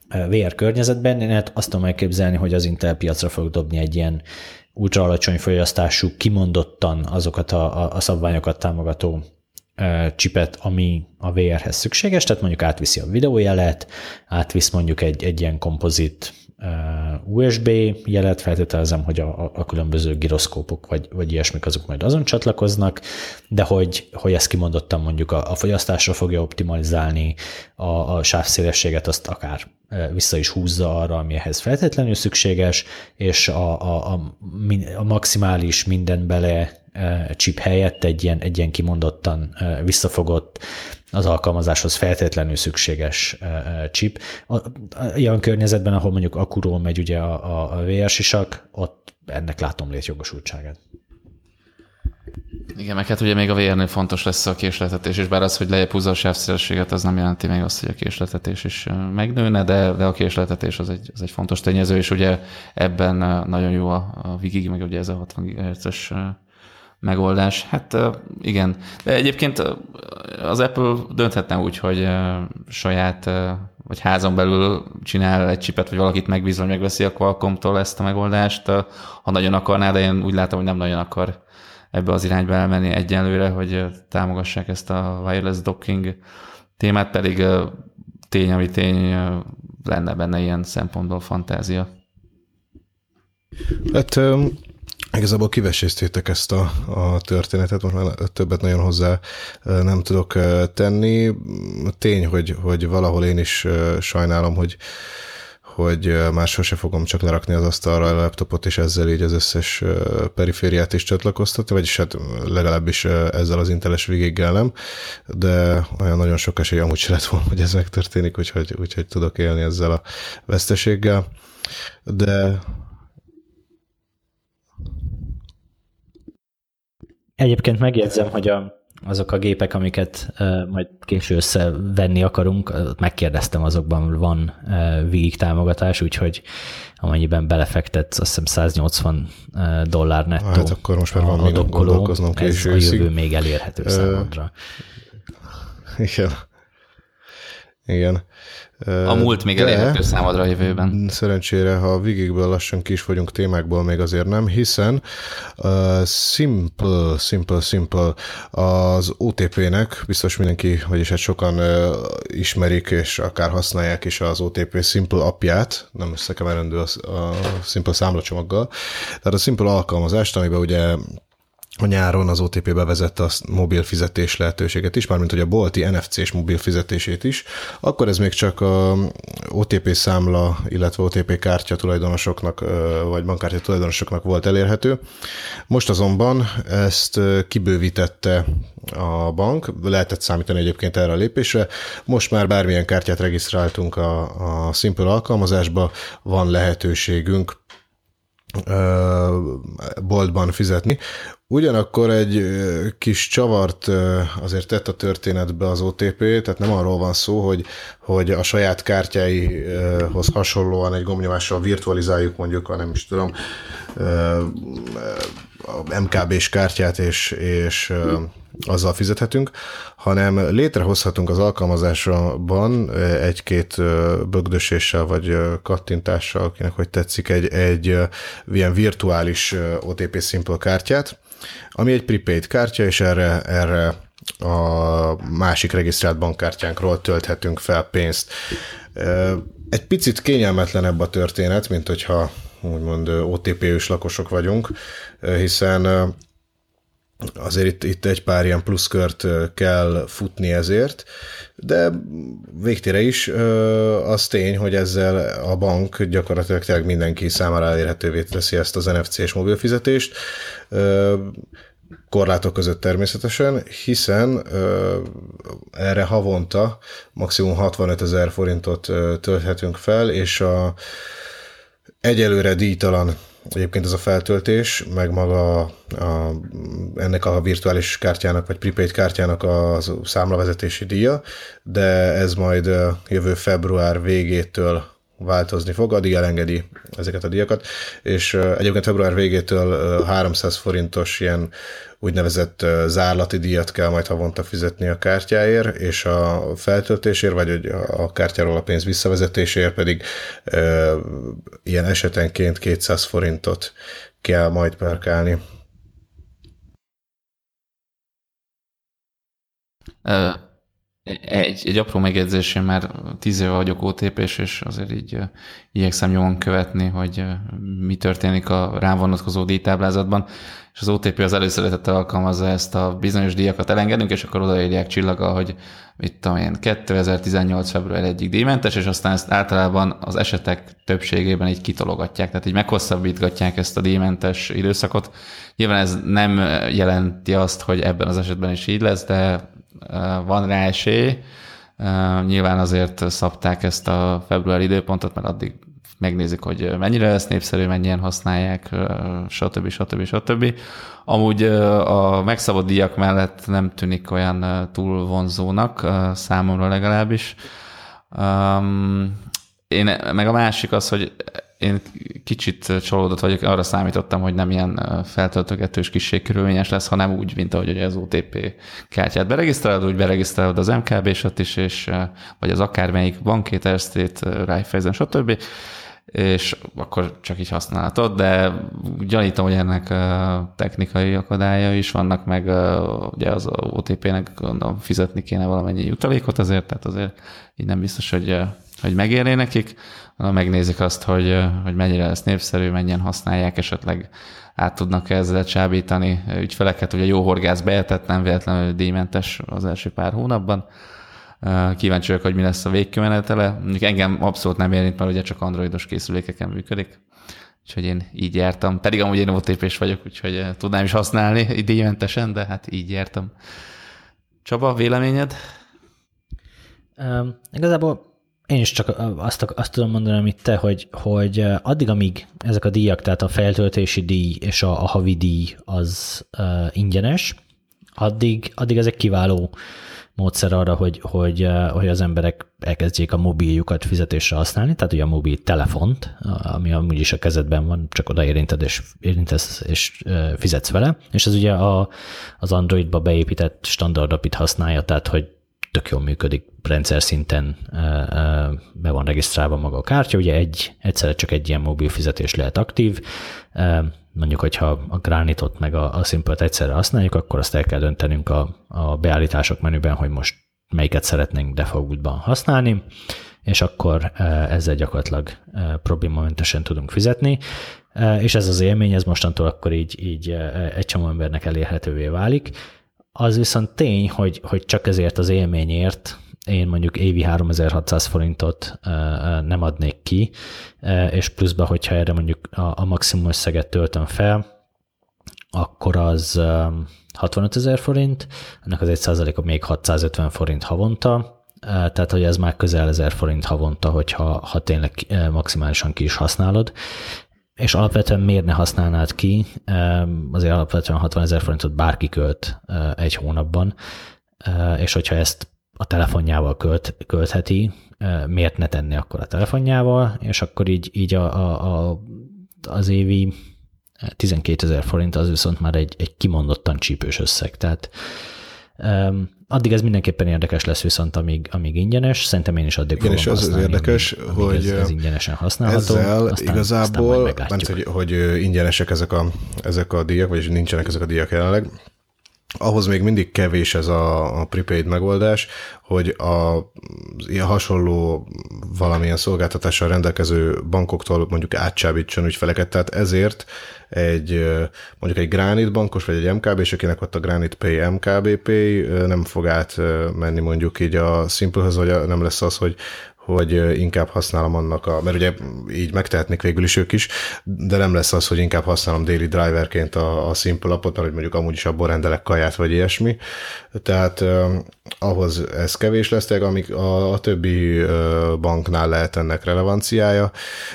VR környezetben, én hát azt tudom elképzelni, hogy az Intel piacra fog dobni egy ilyen ultra alacsony fogyasztású, kimondottan azokat a, a, szabványokat támogató csipet, ami a VR-hez szükséges, tehát mondjuk átviszi a videójelet, átvisz mondjuk egy, egy ilyen kompozit USB jelet, feltételezem, hogy a, a különböző gyroszkópok vagy, vagy ilyesmik azok majd azon csatlakoznak, de hogy, hogy ezt kimondottam mondjuk a, a fogyasztásra fogja optimalizálni, a, a sávszélességet azt akár vissza is húzza arra, ami feltétlenül szükséges, és a, a, a, a maximális minden bele chip helyett egy ilyen, egy ilyen kimondottan visszafogott az alkalmazáshoz feltétlenül szükséges chip. Olyan környezetben, ahol mondjuk akuról megy ugye a, a VR sisak, ott ennek látom létjogosultságát. Igen, meg hát ugye még a VR-nél fontos lesz a késletetés, és bár az, hogy lejjebb húzza a sávszélességet, az nem jelenti még azt, hogy a késletetés is megnőne, de, de a késletetés az egy, az egy fontos tényező, és ugye ebben nagyon jó a, a Vigig, meg ugye ez a 60 GHz-es megoldás. Hát igen, de egyébként az Apple dönthetne úgy, hogy saját vagy házon belül csinál egy csipet, vagy valakit megbízva, hogy megveszi a Qualcomm-tól ezt a megoldást, ha nagyon akarná, de én úgy látom, hogy nem nagyon akar ebbe az irányba elmenni egyenlőre, hogy támogassák ezt a wireless docking témát, pedig tény, ami tény, lenne benne ilyen szempontból fantázia. Hát Igazából kiveséztétek ezt a, a történetet, most már többet nagyon hozzá nem tudok tenni. Tény, hogy, hogy valahol én is sajnálom, hogy, hogy már sose fogom csak lerakni az asztalra a laptopot, és ezzel így az összes perifériát is csatlakoztatni, vagyis hát legalábbis ezzel az inteles végéggel nem, de olyan nagyon sok esély amúgy se lett volna, hogy ez megtörténik, úgyhogy, úgyhogy tudok élni ezzel a veszteséggel. De Egyébként megjegyzem, hogy a, azok a gépek, amiket uh, majd késő összevenni akarunk, megkérdeztem, azokban van uh, végig támogatás, úgyhogy amennyiben belefektetsz, azt hiszem 180 uh, dollár nettó. Hát akkor most már van még gondolkoznom késő Ez a jövő még elérhető számodra. Igen. Igen. A múlt még elérhető számodra a jövőben. Szerencsére, ha a végégből lassan ki is vagyunk témákból, még azért nem, hiszen uh, Simple, Simple, Simple az OTP-nek, biztos mindenki, vagyis hát sokan uh, ismerik, és akár használják is az OTP Simple appját, nem összekeverendő a, a Simple számlacsomaggal. Tehát a Simple alkalmazást, amiben ugye a nyáron az OTP bevezette a mobil fizetés lehetőséget is, mármint hogy a bolti NFC-s mobil fizetését is, akkor ez még csak a OTP számla, illetve OTP kártya tulajdonosoknak, vagy bankkártya tulajdonosoknak volt elérhető. Most azonban ezt kibővítette a bank, lehetett számítani egyébként erre a lépésre. Most már bármilyen kártyát regisztráltunk a, a Simple alkalmazásba, van lehetőségünk boltban fizetni. Ugyanakkor egy kis csavart azért tett a történetbe az OTP, tehát nem arról van szó, hogy, hogy a saját kártyáihoz hasonlóan egy gombnyomással virtualizáljuk mondjuk, a nem is tudom, a MKB-s kártyát, és, és azzal fizethetünk, hanem létrehozhatunk az alkalmazásban egy-két bögdöséssel vagy kattintással, akinek hogy tetszik, egy, egy ilyen virtuális OTP Simple kártyát, ami egy prepaid kártya, és erre, erre a másik regisztrált bankkártyánkról tölthetünk fel pénzt. Egy picit kényelmetlenebb a történet, mint hogyha úgymond OTP-ős lakosok vagyunk, hiszen azért itt, itt egy pár ilyen pluszkört kell futni ezért, de végtére is az tény, hogy ezzel a bank gyakorlatilag tényleg mindenki számára elérhetővé teszi ezt az NFC-s mobilfizetést, korlátok között természetesen, hiszen erre havonta maximum 65 ezer forintot tölthetünk fel, és a egyelőre díjtalan Egyébként ez a feltöltés, meg maga a, ennek a virtuális kártyának, vagy prepaid kártyának a számlavezetési díja, de ez majd jövő február végétől változni fog, addig elengedi ezeket a díjakat, és egyébként február végétől 300 forintos ilyen úgynevezett zárlati díjat kell majd havonta fizetni a kártyáért, és a feltöltésért, vagy a kártyáról a pénz visszavezetéséért pedig e, ilyen esetenként 200 forintot kell majd perkálni. Egy, egy apró megjegyzés, én már tíz éve vagyok otp és azért így igyekszem nyomon követni, hogy mi történik a rám vonatkozó díjtáblázatban, és az OTP az előszeretettel alkalmazza ezt a bizonyos díjakat elengedünk, és akkor odaírják csillaga, hogy mit tudom én, 2018. február egyik díjmentes, és aztán ezt általában az esetek többségében így kitologatják, tehát így meghosszabbítgatják ezt a díjmentes időszakot. Nyilván ez nem jelenti azt, hogy ebben az esetben is így lesz, de van rá esély. Nyilván azért szabták ezt a február időpontot, mert addig megnézik, hogy mennyire lesz népszerű, mennyien használják, stb. stb. stb. Amúgy a megszabott díjak mellett nem tűnik olyan túl vonzónak, számomra legalábbis. Én, meg a másik az, hogy én kicsit csalódott vagyok, arra számítottam, hogy nem ilyen feltöltögetős kisségkörülményes lesz, hanem úgy, mint ahogy az OTP kártyát beregisztrálod, úgy beregisztrálod az MKB-sat is, és, vagy az akármelyik bankét, Erstate, Raiffeisen, stb és akkor csak így használhatod, de gyanítom, hogy ennek technikai akadálya is vannak, meg ugye az OTP-nek gondolom fizetni kéne valamennyi jutalékot azért, tehát azért így nem biztos, hogy, hogy megérné nekik. Megnézik azt, hogy, hogy mennyire lesz népszerű, mennyien használják, esetleg át tudnak ezzel csábítani ügyfeleket, ugye jó horgász bejetett, nem véletlenül díjmentes az első pár hónapban Kíváncsi vagyok, hogy mi lesz a végkimenetele. Mondjuk engem abszolút nem érint, mert ugye csak androidos készülékeken működik. Úgyhogy én így jártam. Pedig amúgy én otp vagyok, úgyhogy tudnám is használni díjmentesen, de hát így jártam. Csaba, véleményed? Um, igazából én is csak azt, azt tudom mondani, amit te, hogy, hogy addig, amíg ezek a díjak, tehát a feltöltési díj és a, a havi díj az uh, ingyenes, addig, addig ezek kiváló módszer arra, hogy, hogy, hogy az emberek elkezdjék a mobiljukat fizetésre használni, tehát ugye a mobil telefont, ami amúgy is a kezedben van, csak oda érinted és, érintesz és fizetsz vele, és ez ugye a, az Androidba beépített standard apit használja, tehát hogy tök jól működik, rendszer szinten be van regisztrálva maga a kártya, ugye egy, egyszerre csak egy ilyen mobil fizetés lehet aktív, mondjuk, hogyha a Gránitot meg a, a Simple-t egyszerre használjuk, akkor azt el kell döntenünk a, a beállítások menüben, hogy most melyiket szeretnénk defaultban használni, és akkor ezzel gyakorlatilag problémamentesen tudunk fizetni, és ez az élmény, ez mostantól akkor így, így egy csomó embernek elérhetővé válik. Az viszont tény, hogy, hogy csak ezért az élményért én mondjuk évi 3600 forintot nem adnék ki, és pluszba, hogyha erre mondjuk a, maximum összeget töltöm fel, akkor az 65 ezer forint, ennek az egy százaléka még 650 forint havonta, tehát hogy ez már közel 1000 forint havonta, hogyha ha tényleg maximálisan ki is használod, és alapvetően miért ne használnád ki, azért alapvetően 60 ezer forintot bárki költ egy hónapban, és hogyha ezt a telefonjával költ, költheti, miért ne tenni akkor a telefonjával, és akkor így, így a, a, a, az évi 12 ezer forint az viszont már egy, egy kimondottan csípős összeg. Tehát um, addig ez mindenképpen érdekes lesz viszont, amíg, amíg ingyenes. Szerintem én is addig Igen, és az, az érdekes, amíg, hogy ez, ez ingyenesen használható. Ezzel aztán, igazából, aztán mert, hogy, hogy ingyenesek ezek a, ezek a díjak, vagy nincsenek ezek a díjak jelenleg, ahhoz még mindig kevés ez a, a prepaid megoldás, hogy a ilyen hasonló valamilyen szolgáltatással rendelkező bankoktól mondjuk átcsábítson ügyfeleket, tehát ezért egy mondjuk egy Granite bankos, vagy egy MKB, és akinek ott a Granite Pay MKB Pay nem fog átmenni mondjuk így a Simplehez, vagy nem lesz az, hogy hogy inkább használom annak a, mert ugye így megtehetnék végül is ők is, de nem lesz az, hogy inkább használom daily driverként a, a Simple appot, mert hogy mondjuk amúgy is abból rendelek kaját, vagy ilyesmi. Tehát eh, ahhoz ez kevés lesz, tehát amik a, a többi eh, banknál lehet ennek relevanciája,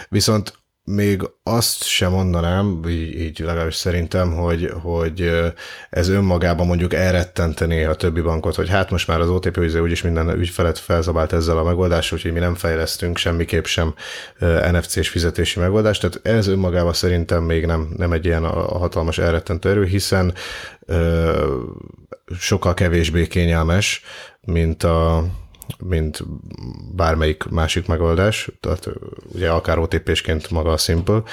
viszont még azt sem mondanám, így, így legalábbis szerintem, hogy, hogy ez önmagában mondjuk elrettentené a többi bankot, hogy hát most már az OTP ügyző úgyis minden ügyfelet felzabált ezzel a megoldással, úgyhogy mi nem fejlesztünk semmiképp sem NFC-s fizetési megoldást, tehát ez önmagában szerintem még nem, nem egy ilyen hatalmas elrettentő erő, hiszen sokkal kevésbé kényelmes, mint a, mint bármelyik másik megoldás, tehát ugye akár OTP-sként maga a Simple,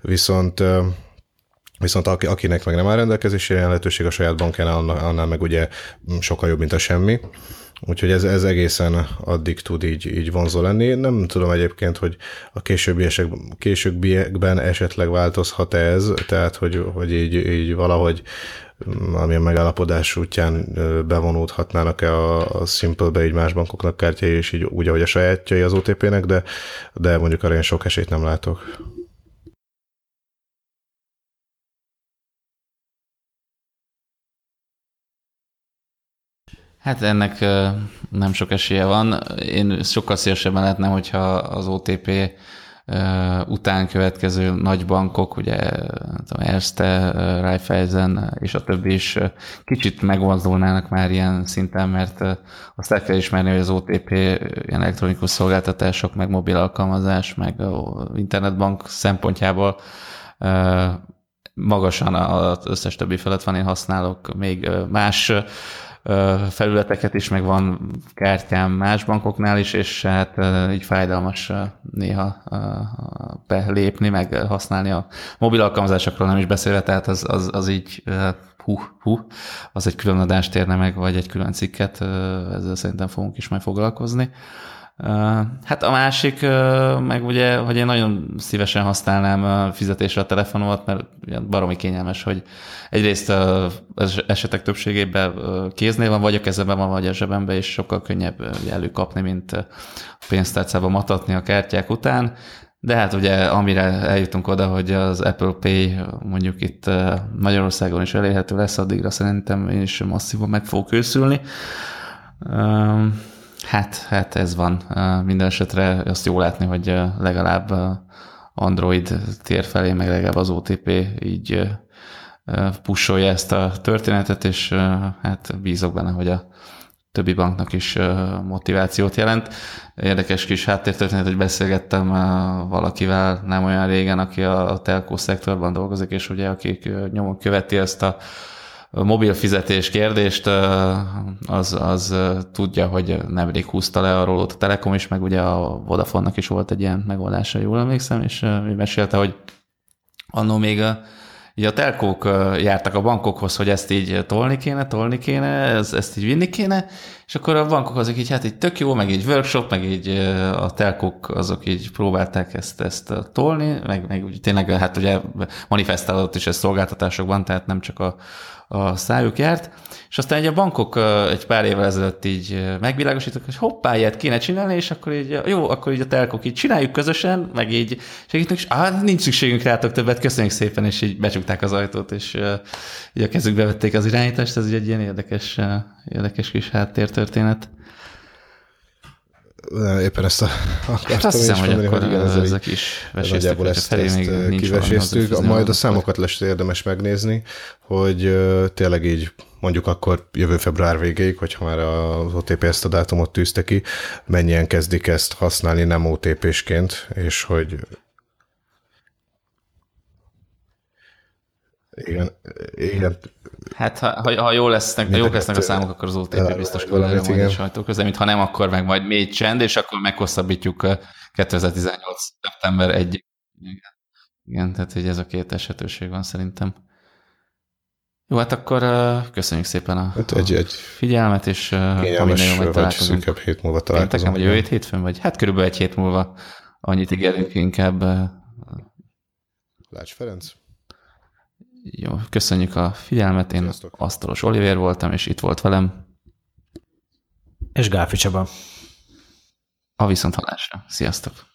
viszont Viszont akinek meg nem áll rendelkezésére lehetőség a saját bankjánál, annál meg ugye sokkal jobb, mint a semmi. Úgyhogy ez, ez egészen addig tud így, így vonzó lenni. Nem tudom egyébként, hogy a későbbiesek, későbbiekben esetleg változhat -e ez, tehát hogy, hogy így, így valahogy amilyen megállapodás útján bevonódhatnának-e a, a Simple-be így más bankoknak kártyai, és így úgy, ahogy a sajátjai az OTP-nek, de, de mondjuk arra én sok esélyt nem látok. Hát ennek nem sok esélye van. Én sokkal szélesebben lehetne, hogyha az OTP után következő nagy bankok, ugye tudom, Erste, Raiffeisen és a többi is kicsit megvonzulnának már ilyen szinten, mert azt el kell ismerni, hogy az OTP ilyen elektronikus szolgáltatások, meg mobil alkalmazás, meg internetbank szempontjából magasan az összes többi felett van, én használok még más felületeket is, meg van kártyám más bankoknál is, és hát így fájdalmas néha belépni, meg használni a mobil alkalmazásokról nem is beszélve, tehát az, az, az így hú, hú, az egy külön adást érne meg, vagy egy külön cikket, ezzel szerintem fogunk is majd foglalkozni. Hát a másik, meg ugye, hogy én nagyon szívesen használnám fizetésre a telefonomat, mert baromi kényelmes, hogy egyrészt az esetek többségében kéznél van, vagy a kezemben van, vagy a zsebemben, és sokkal könnyebb előkapni, mint a pénztárcába matatni a kártyák után. De hát ugye amire eljutunk oda, hogy az Apple Pay mondjuk itt Magyarországon is elérhető lesz, addigra szerintem én is masszívan meg fogok őszülni. Hát, hát ez van. Minden esetre azt jó látni, hogy legalább Android tér felé, meg legalább az OTP így pusolja ezt a történetet, és hát bízok benne, hogy a többi banknak is motivációt jelent. Érdekes kis háttértörténet, hogy beszélgettem valakivel nem olyan régen, aki a telkó szektorban dolgozik, és ugye akik nyomon követi ezt a mobil fizetés kérdést, az, az tudja, hogy nemrég húzta le a rólót a Telekom is, meg ugye a Vodafone-nak is volt egy ilyen megoldása, jól emlékszem, és ő mesélte, hogy annó még a, így a telkók jártak a bankokhoz, hogy ezt így tolni kéne, tolni kéne, ezt, ezt így vinni kéne, és akkor a bankok azok így, hát így tök jó, meg így workshop, meg így a telkók azok így próbálták ezt, ezt tolni, meg, meg úgy tényleg hát ugye manifestálódott is ez szolgáltatásokban, tehát nem csak a, a szájuk járt, és aztán egy a bankok egy pár évvel ezelőtt így megvilágosítottak, hogy hoppá, ilyet kéne csinálni, és akkor így, jó, akkor így a telkok így csináljuk közösen, meg így segítünk, és ah, nincs szükségünk rátok többet, köszönjük szépen, és így becsukták az ajtót, és így a kezükbe vették az irányítást, ez egy ilyen érdekes, érdekes kis háttértörténet. Éppen ezt a, hát azt hiszem, hogy mondani, akkor hogy igen, ezek is veséztük, ezt, ezt még kiveséztük. Majd a számokat lesz érdemes megnézni, hogy tényleg így mondjuk akkor jövő február végéig, hogyha már az OTP ezt a dátumot tűzte ki, mennyien kezdik ezt használni nem OTP-sként, és hogy igen, igen. Hát ha, ha, ha jó lesznek, ha jók lesznek a számok, akkor az OTP biztos különre majd a sajtóközleményt, ha nem, akkor meg majd mély csend, és akkor meghosszabbítjuk 2018. szeptember 1 igen. igen, tehát hogy ez a két esetőség van szerintem. Jó, hát akkor uh, köszönjük szépen a, hát egy, egy figyelmet, és uh, ha minden jó. Vagy hét múlva találkozunk. vagy jövő hétfőn, vagy hát körülbelül egy hét múlva annyit ígérünk inkább. Uh, Lács Ferenc. Jó, köszönjük a figyelmet. Én Sziasztok. Asztalos Oliver voltam, és itt volt velem. És Gáfi Csaba. A viszont halásra. Sziasztok!